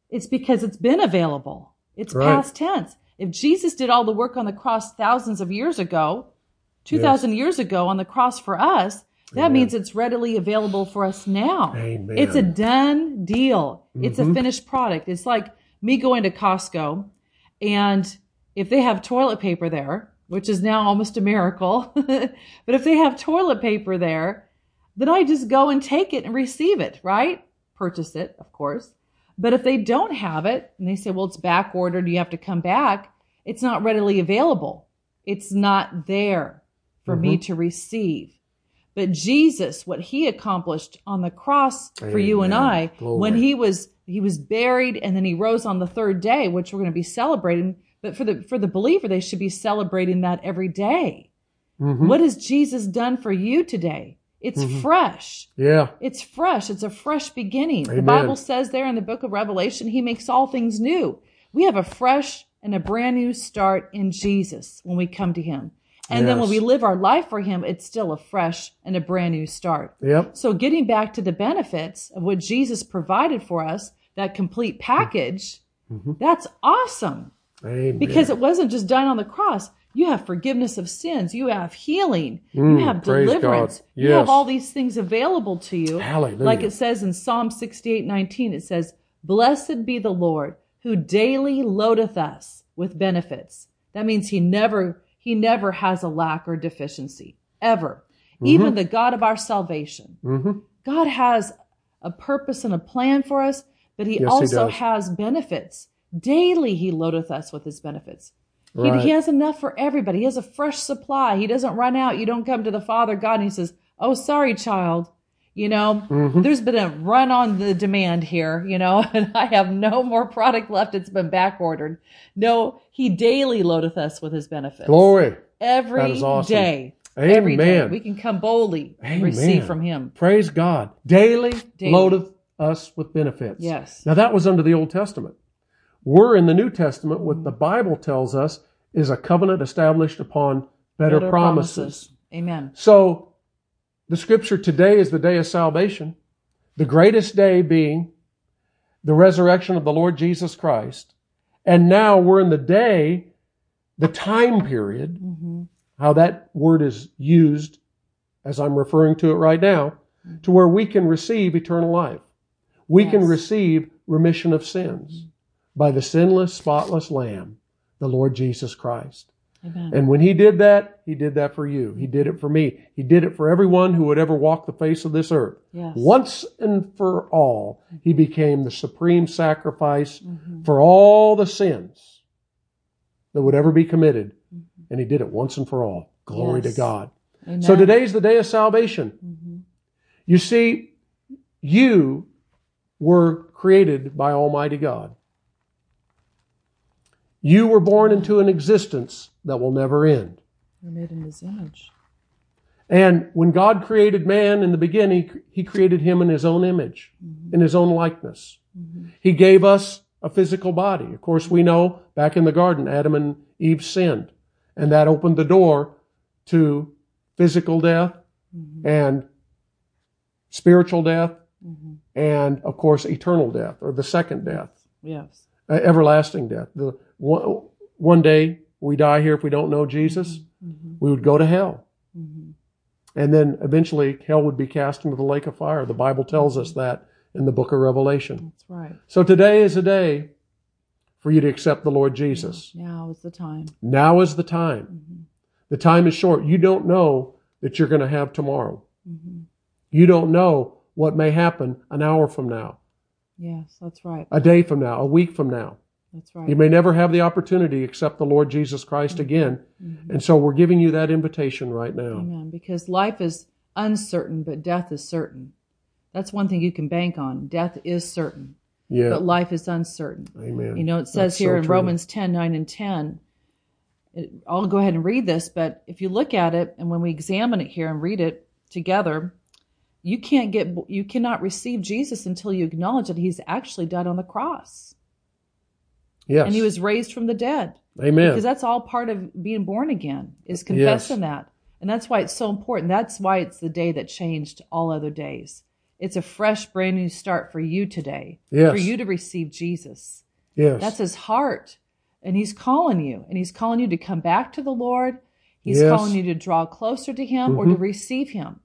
It's because it's been available. It's Right. past tense. If Jesus did all the work on the cross thousands of years ago, 2,000 years ago on the cross for us, that Amen. means it's readily available for us now. Amen. It's a done deal. It's Mm-hmm. a finished product. It's like me going to Costco and if they have toilet paper there, which is now almost a miracle, [laughs] but if they have toilet paper there, then I just go and take it and receive it, right? Purchase it, of course. But if they don't have it and they say, well, it's back ordered, you have to come back, it's not readily available. It's not there for me to receive. But Jesus, what he accomplished on the cross for you and I, Glory. when he was he was buried and then he rose on the third day, which we're going to be celebrating. But for the for the believer, they should be celebrating that every day. Mhm. What has Jesus done for you today? It's mm-hmm. fresh. Yeah. It's fresh. It's a fresh beginning. The Bible says there in the book of Revelation, He makes all things new. We have a fresh and a brand new start in Jesus when we come to Him. And then when we live our life for Him, it's still a fresh and a brand new start. Yep. So getting back to the benefits of what Jesus provided for us, that complete mm-hmm. package, mm-hmm. that's awesome Amen. because it wasn't just done on the cross. You have forgiveness of sins. You have healing. you have Mm, deliverance. God. You have all these things available to you. Hallelujah. Like it says in Psalm 68 19, it says, Blessed be the Lord who daily loadeth us with benefits. That means he never, he never has a lack or deficiency. Ever. Mm-hmm. Even the God of our salvation. hmm God has a purpose and a plan for us, but he Yes, also does. has benefits. Daily he loadeth us with his benefits. He, Right. he has enough for everybody. He has a fresh supply. He doesn't run out. You don't come to the Father God and he says, Oh, sorry, child. You know, mm-hmm. there's been a run on the demand here, you know, [laughs] and I have no more product left. It's been back ordered. No, he daily loadeth us with his benefits. Glory. Every awesome. day. Every day. Amen. We can come boldly and receive from him. Praise God. Daily, Daily. loadeth us with benefits. Yes. Now that was under the Old Testament. We're in the New Testament. What the Bible tells us is a covenant established upon better, Better promises. Amen. So the scripture today is the day of salvation, the greatest day being the resurrection of the Lord Jesus Christ. And now we're in the day, the time period, hmm how that word is used as I'm referring to it right now, to where we can receive eternal life. We can receive remission of sins by the sinless, spotless Lamb, the Lord Jesus Christ. Amen. And when he did that, he did that for you. He did it for me. He did it for everyone who would ever walk the face of this earth. yes. Once and for all, he became the supreme sacrifice Mhm. for all the sins that would ever be committed. Mhm. And he did it once and for all. Glory Yes. to God. Amen. So today's the day of salvation. Mhm. You see, you were created by Almighty God. You were born into an existence that will never end. We're made in his image. And when God created man in the beginning, he created him in his own image, in his own likeness. Mhm. He gave us a physical body. Of course, we know back in the garden, Adam and Eve sinned, and that opened the door to physical death Mhm. and spiritual death, and of course, eternal death or the second death, Yes. uh, everlasting death. The one, one day we die here if we don't know Jesus, Mhm. we would go to hell. Mhm. And then eventually hell would be cast into the lake of fire. The Bible tells us that in the book of Revelation. That's right. So today is a day for you to accept the Lord Jesus. Now is the time. Now is the time. Mhm. The time is short. You don't know that you're going to have tomorrow. Mhm. You don't know what may happen an hour from now, Yes, that's right. a day from now, a week from now. That's right. You may never have the opportunity to accept the Lord Jesus Christ again. Mhm. And so we're giving you that invitation right now. Amen. Because life is uncertain, but death is certain. That's one thing you can bank on. Death is certain, Yeah. but life is uncertain. Amen. You know, it says That's so here in true. Romans 10 9 and 10. It, I'll go ahead and read this, but if you look at it and when we examine it here and read it together, you can't get you cannot receive Jesus until you acknowledge that he's actually died on the cross Yes. and he was raised from the dead. Amen. Because that's all part of being born again is confessing that. And that's why it's so important. That's why it's the day that changed all other days. It's a fresh, brand new start for you today. Yes. For you to receive Jesus. yes. That's his heart. And he's calling you. And he's calling you to come back to the Lord. He's Yes. calling you to draw closer to him or to mm-hmm. receive him.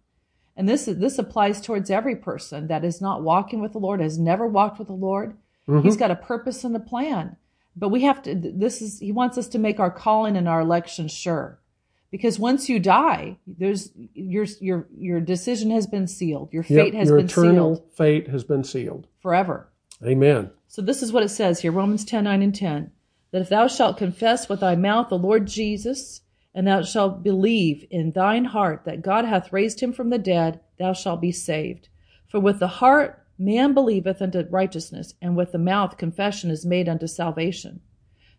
And this is this applies towards every person that is not walking with the Lord, has never walked with the Lord. Mm-hmm. He's got a purpose and a plan. But we have to this is he wants us to make our calling and our election sure. Because once you die, there's your your your decision has been sealed. Your Yep, fate has your been eternal sealed fate has been sealed. forever. Amen. So this is what it says here, Romans 10, 9 and 10. That if thou shalt confess with thy mouth the Lord Jesus, and thou shalt believe in thine heart that God hath raised him from the dead, thou shalt be saved. For with the heart man believeth unto righteousness, and with the mouth confession is made unto salvation.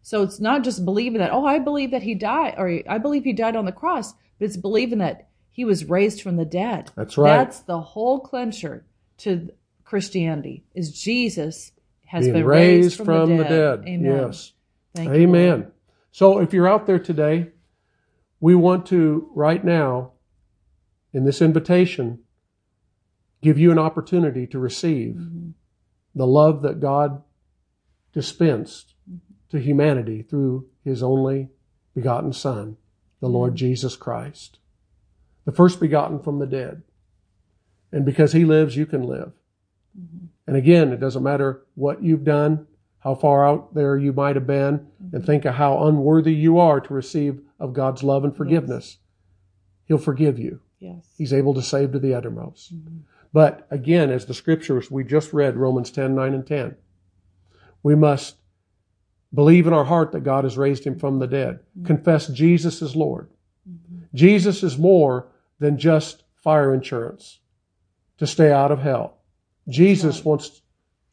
So it's not just believing that, oh, I believe that he died, or I believe he died on the cross, but it's believing that he was raised from the dead. That's right. That's the whole clincher to Christianity, is Jesus has Being been raised, from, the dead. Amen. Yes. Thank Amen. Lord. So if you're out there today, we want to right now, in this invitation, give you an opportunity to receive Mm-hmm. the love that God dispensed mm-hmm. to humanity through his only begotten Son, the Lord Jesus Christ, the first begotten from the dead. And because he lives, you can live. Mm-hmm. And again, it doesn't matter what you've done, how far out there you might have been, and mm-hmm. think of how unworthy you are to receive of God's love and forgiveness. He'll forgive you. Yes. He's able to save to the uttermost. But again, as the scriptures we just read, Romans 10, 9 and 10, we must believe in our heart that God has raised him from the dead. Confess Jesus is Lord. Jesus is more than just fire insurance. to stay out of hell. Jesus wants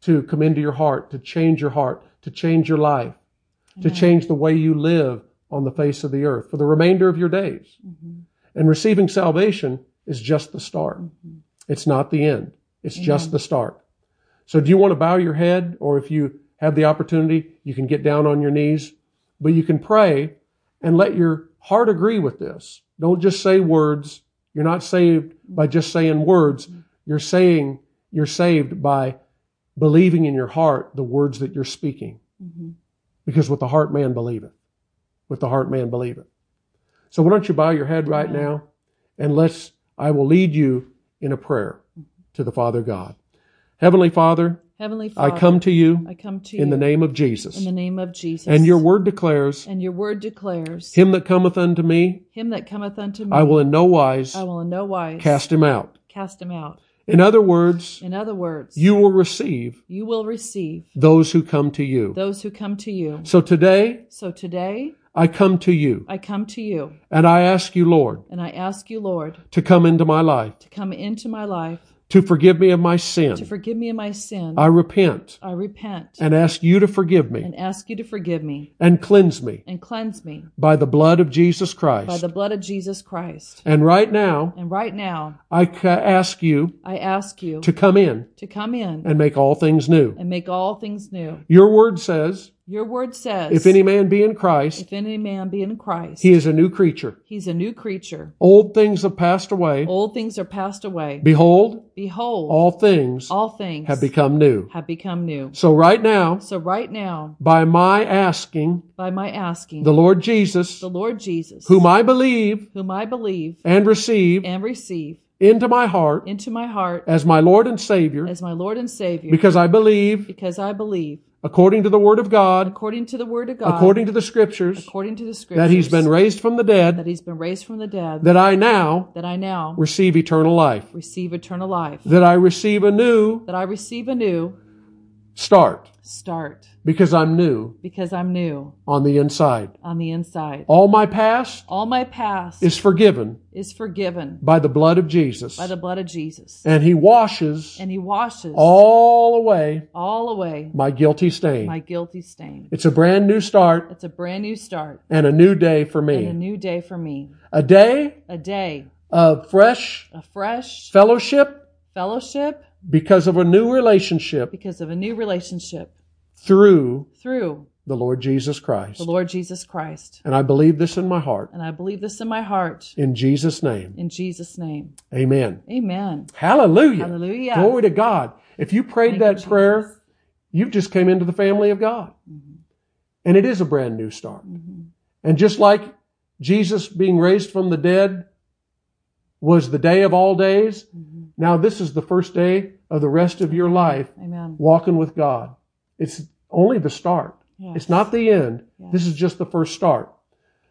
to come into your heart, to change your heart, to change your life, to change the way you live on the face of the earth for the remainder of your days. Mm-hmm. And receiving salvation is just the start. Mm-hmm. It's not the end. It's mm-hmm. just the start. So do you want to bow your head or if you have the opportunity, you can get down on your knees, but you can pray and let your heart agree with this. Don't just say words. You're not saved by just saying words. Mm-hmm. You're saying you're saved by believing in your heart the words that you're speaking. Mm-hmm. Because with the heart man believeth. With the heart man believeth. So why don't you bow your head right now and let's, I will lead you in a prayer to the Father God. Heavenly Father, Heavenly Father, I come to you I come to in you the name of Jesus. in the name of Jesus. And your word declares, and your word declares, Him that cometh unto me, Him that cometh unto me, I will in no wise I will in no wise cast him out. cast him out. In other words, In other words, you will receive you will receive those who come to you. those who come to you. So today, So today, I come to you I come to you and I ask you, Lord, and I ask you, Lord, to come into my life, to come into my life, to forgive me of my sin. to forgive me of my sin. I repent I repent and ask you to forgive me and ask you to forgive me and cleanse me and cleanse me by the blood of Jesus Christ. by the blood of Jesus Christ. And right now, And right now, I ask you I ask you to come in to come in and make all things new. and make all things new. Your word says, Your word says, if any man be in Christ, if any man be in Christ, he is a new creature. he's a new creature. Old things have passed away. Old things are passed away. Behold, Behold, all things all things have become new. have become new. So right now, So right now, by my asking by my asking the Lord Jesus, the Lord Jesus, whom I believe whom I believe and receive and receive into my heart into my heart as my Lord and Savior, as my Lord and Savior, because I believe, because I believe, according to the Word of God, according to the Word of God, according to the Scriptures, according to the Scriptures, that He's been raised from the dead that He's been raised from the dead, that I now that I now receive eternal life, receive eternal life, that I receive a new that I receive a new start, start, because I'm new because I'm new on the inside. on the inside. All my past All my past is forgiven is forgiven by the blood of Jesus, by the blood of Jesus, and He washes and He washes all away all away my guilty stain. my guilty stain. It's a brand new start It's a brand new start and a new day for me. and a new day for me. A day A day of fresh A fresh fellowship fellowship because of a new relationship because of a new relationship through through the Lord Jesus Christ. the Lord Jesus Christ. And I believe this in my heart. And I believe this in my heart In Jesus' name, in Jesus' name. amen. Amen. Hallelujah. Hallelujah. Glory to God. If you prayed Thank you, that prayer, Jesus. you've just came into the family of God. Mm-hmm. And it is a brand new start. And just like Jesus being raised from the dead was the day of all days, Mm-hmm. now this is the first day of the rest of your life Amen. walking with God. It's only the start. Yes. It's not the end. Yes. This is just the first start.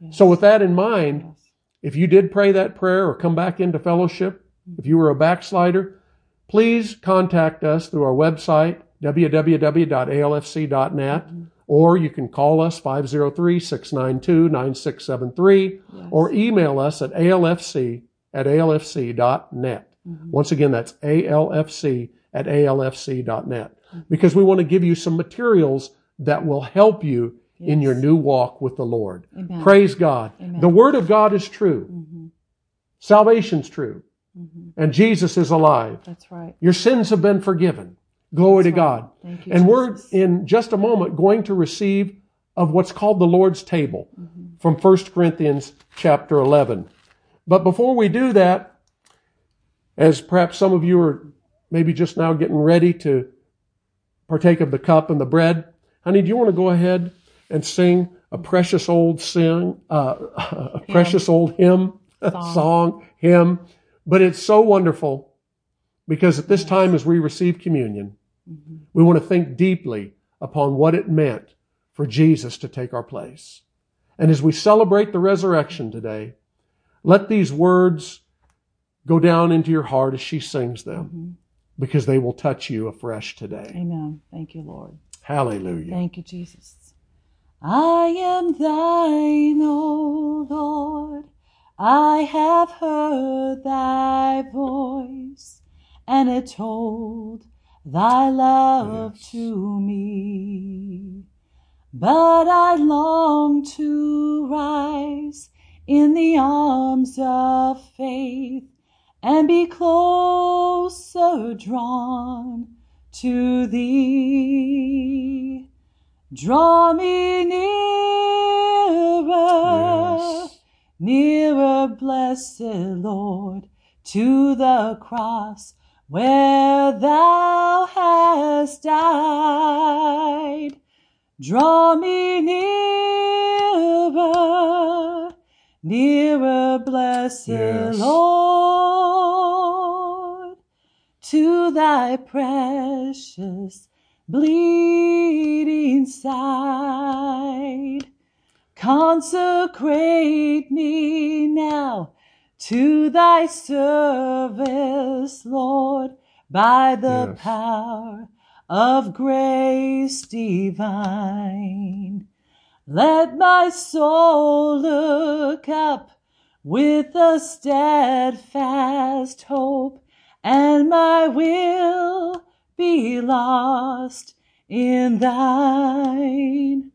Yes. So with that in mind, if you did pray that prayer or come back into fellowship, mm-hmm. if you were a backslider, please contact us through our website, www.alfc.net, mm-hmm. or you can call us 503-692-9673, or email us at alfc at alfc.net. Mm-hmm. Once again, that's alfc at alfc.net. Because we want to give you some materials that will help you in your new walk with the Lord. Amen. Praise God. The Word of God is true. Mm-hmm. Salvation's true. And Jesus is alive. That's right. Your sins have been forgiven. Glory to God. Thank you, and we're in just a moment going to receive of what's called the Lord's table Mm-hmm. from 1 Corinthians chapter 11. But before we do that, as perhaps some of you are maybe just now getting ready to partake of the cup and the bread, honey, do you want to go ahead and sing a precious old sing, uh, [laughs] a precious old hymn, [laughs] song, hymn? But it's so wonderful because at this time, as we receive communion, we want to think deeply upon what it meant for Jesus to take our place. And as we celebrate the resurrection today, let these words go down into your heart as she sings them because they will touch you afresh today. Amen. Thank you, Lord. Hallelujah. Thank you, Jesus. I am thine, O Lord. I have heard thy voice and it told thy love Yes. to me. But I long to rise in the arms of faith and be closer drawn to thee. Draw me nearer, Yes. nearer, blessed Lord, to the cross where thou hast died. Draw me nearer, nearer, blessed Yes. Lord, to thy precious bleeding side. Consecrate me now to thy service, Lord, by the Yes. power of grace divine. Let my soul look up with a steadfast hope, and my will be lost in thine.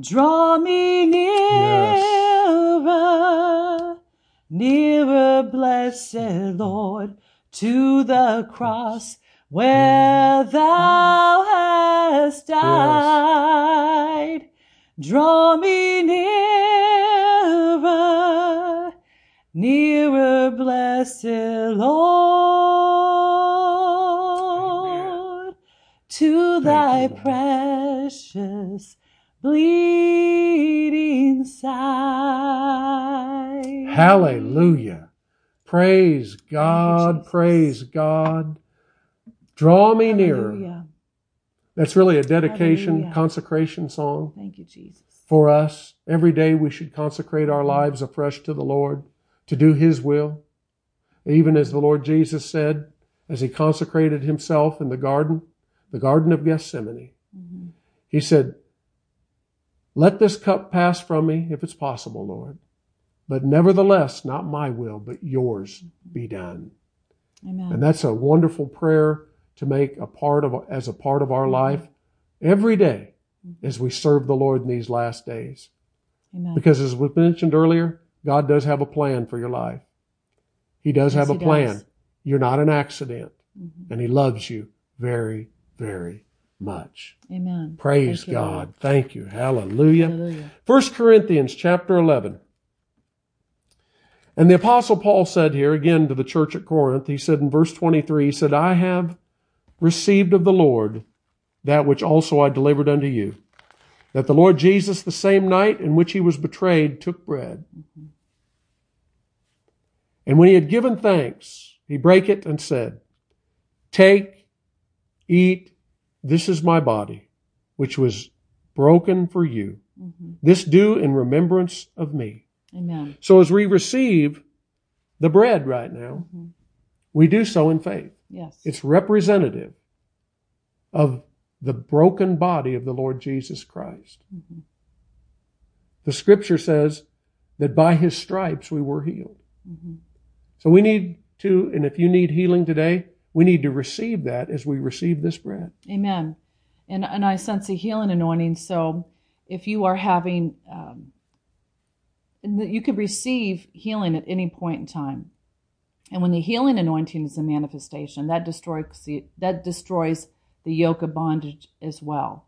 Draw me nearer, nearer, blessed Lord, to the cross where mm. thou hast died. Draw me nearer, nearer, blessed Lord, to thy you, precious bleeding side. Hallelujah. Praise God. Praise God. Draw me nearer. That's really a dedication, Hallelujah. consecration song Thank you, Jesus. for us. Every day we should consecrate our lives afresh to the Lord to do His will. Even as the Lord Jesus said, as He consecrated Himself in the garden, the Garden of Gethsemane, Mhm. He said, Let this cup pass from me if it's possible, Lord. But nevertheless, not my will, but yours be done. Amen. And that's a wonderful prayer to make a part of as a part of our life every day as we serve the Lord in these last days. Amen. Because as was mentioned earlier, God does have a plan for your life. He does Yes, have a plan. does. You're not an accident, Mhm. and He loves you very, very much. Amen. Praise Thank you, God. Thank you. Hallelujah. Hallelujah. 1 Corinthians chapter 11. And the apostle Paul said here again to the church at Corinth, he said in verse 23, he said, I have received of the Lord that which also I delivered unto you, that the Lord Jesus the same night in which he was betrayed took bread. And when he had given thanks, he brake it and said, Take, eat, this is my body, which was broken for you. Mhm. This do in remembrance of me. Amen. So as we receive the bread right now, Mhm. we do so in faith. Yes. It's representative of the broken body of the Lord Jesus Christ. Mhm. The scripture says that by his stripes we were healed. Mhm. So we need to, and if you need healing today, we need to receive that as we receive this bread. Amen. And and I sense a healing anointing. So if you are having, um, and that you could receive healing at any point in time. And when the healing anointing is a manifestation, that destroys the, that destroys the yoke of bondage as well.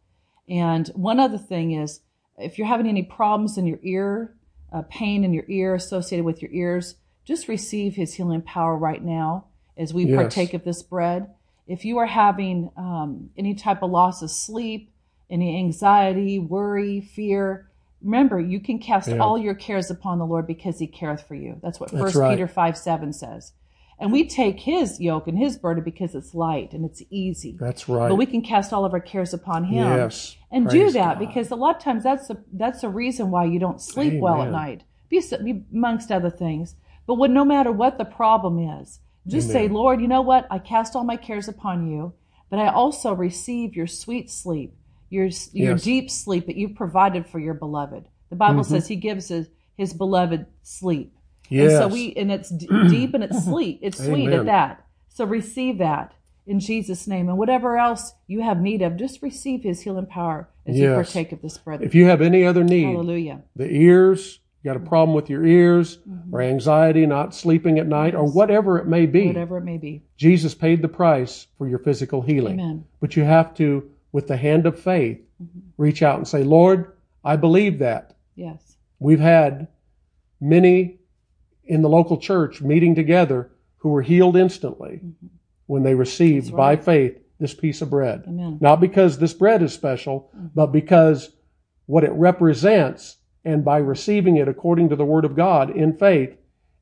And one other thing is, if you're having any problems in your ear, uh, pain in your ear associated with your ears, just receive His healing power right now as we Yes. partake of this bread. If you are having um, any type of loss of sleep, any anxiety, worry, fear, remember you can cast Yeah. all your cares upon the Lord because He careth for you. That's what First right. Peter five seven says. And we take His yoke and His burden because it's light and it's easy. That's right. But we can cast all of our cares upon Him yes. and do that God. because a lot of times that's the that's the reason why you don't sleep well at night. Be, be amongst other things. But when no matter what the problem is, just say, Lord, you know what? I cast all my cares upon you, but I also receive your sweet sleep, your your Yes. deep sleep that you've provided for your beloved. The Bible Mm-hmm. says He gives his, his beloved sleep. yes. And so we, and it's d- [clears throat] deep and it's sweet. It's sweet Amen. at that. So receive that in Jesus' name. And whatever else you have need of, just receive his healing power as you partake of this bread. If you have any other need, Hallelujah. the ears, you got a problem with your ears, or anxiety, not sleeping at night, or whatever it may be, Whatever it may be. Jesus paid the price for your physical healing. Amen. But you have to, with the hand of faith, Mm-hmm. reach out and say, Lord, I believe that. Yes. We've had many in the local church meeting together who were healed instantly when they received That's by faith this piece of bread. Amen. Not because this bread is special, but because what it represents, and by receiving it according to the Word of God in faith,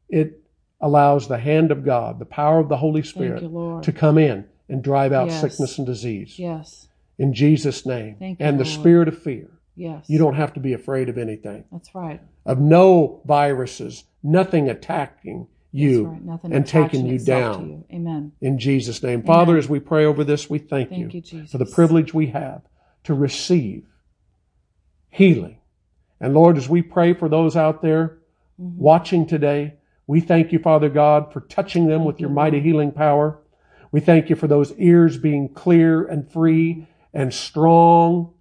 it allows the hand of God, the power of the Holy Spirit, you, to come in and drive out Yes. sickness and disease. Yes. In Jesus' name. Thank you, and the Lord. spirit of fear. Yes. You don't have to be afraid of anything, That's right. of no viruses, nothing attacking you right. And taking you down. To you. Amen. In Jesus' name. Father, as we pray over this, we thank, Thank you, Jesus. for the privilege we have to receive healing. And Lord, as we pray for those out there Mm-hmm. watching today, we thank you, Father God, for touching them with your mighty healing power. We thank you for those ears being clear and free and strong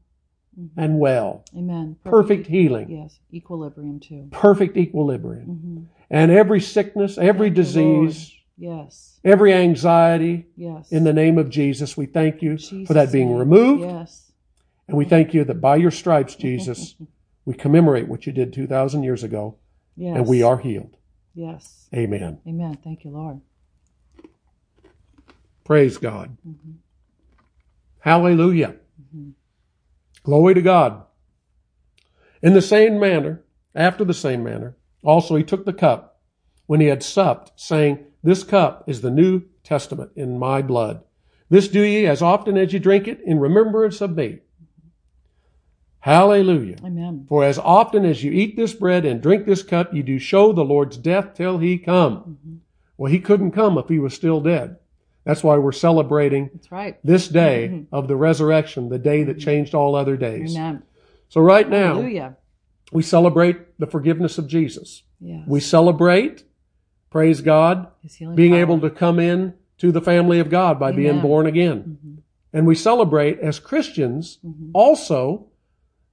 and well. Amen. Perfect healing, Yes. Equilibrium too. perfect equilibrium. hmm And every sickness, every Thank disease, Yes. every anxiety, Yes. in the name of Jesus, we thank you Jesus' for that being name. removed. Yes. And we thank you that by your stripes, Jesus, [laughs] we commemorate what you did 2,000 years ago, Yes. and we are healed. Yes. Amen. Amen. Thank you, Lord. Praise God. Mm-hmm. Hallelujah. Mm-hmm. Glory to God. In the same manner, after the same manner, also he took the cup when he had supped, saying, This cup is the New Testament in my blood. This do ye as often as you drink it in remembrance of me. Hallelujah. Amen. For as often as you eat this bread and drink this cup, you do show the Lord's death till he come. Mm-hmm. Well, he couldn't come if he was still dead. That's why we're celebrating That's right. this day mm-hmm. of the resurrection, the day that mm-hmm. changed all other days. Amen. So right now, Hallelujah. we celebrate the forgiveness of Jesus. Yes. We celebrate, praise God, being power. able to come in to the family of God by being born again. Mm-hmm. And we celebrate as Christians Mhm. also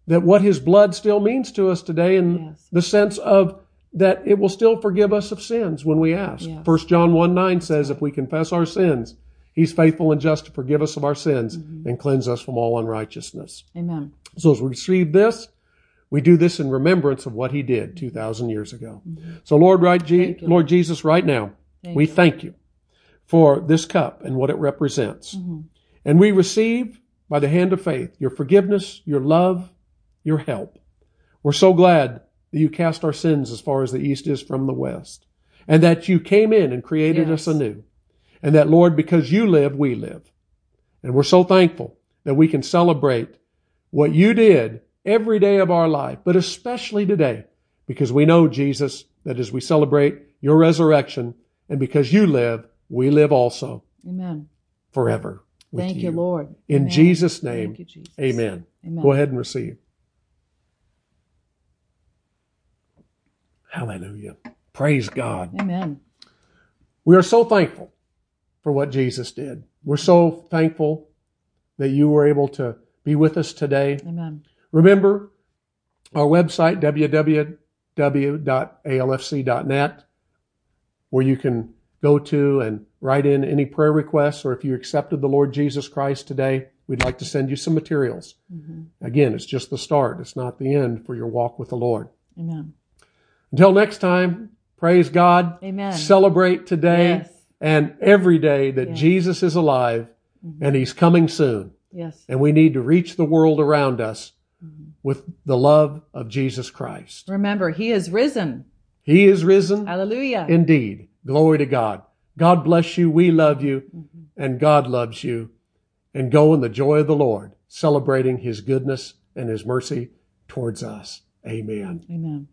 that what his blood still means to us today in Yes. the sense of that it will still forgive us of sins when we ask. Yes. First John 1 9 says, if we confess our sins, he's faithful and just to forgive us of our sins Mm-hmm. and cleanse us from all unrighteousness. Amen. So as we receive this, we do this in remembrance of what he did 2,000 years ago. So Lord, right, Je- Mm-hmm. Lord Jesus, right now, Thank we you. thank you for this cup and what it represents. Mhm. And we receive by the hand of faith your forgiveness, your love, your help. We're so glad that you cast our sins as far as the east is from the west, and that you came in and created Yes. us anew. And that, Lord, because you live, we live. And we're so thankful that we can celebrate what you did every day of our life, but especially today, because we know, Jesus, that as we celebrate your resurrection, and because you live, we live also Amen. forever. with Thank you, Lord. In Amen. Jesus' name, Thank you, Jesus. Amen. Amen. Go ahead and receive. Hallelujah. Praise God. Amen. We are so thankful for what Jesus did. We're so thankful that you were able to be with us today. Amen. Remember our website, www.alfc.net, where you can go to and write in any prayer requests, or if you accepted the Lord Jesus Christ today, we'd like to send you some materials. Mhm. Again, it's just the start, it's not the end for your walk with the Lord. Amen. Until next time, praise God. Amen. Celebrate today Yes. and every day that Yes. Jesus is alive Mhm. and he's coming soon. Yes. And we need to reach the world around us Mhm. with the love of Jesus Christ. Remember, He is risen. He is risen Hallelujah. indeed. Glory to God. God bless you. We love you Mhm. and God loves you. And go in the joy of the Lord, celebrating his goodness and his mercy towards us. Amen. Amen.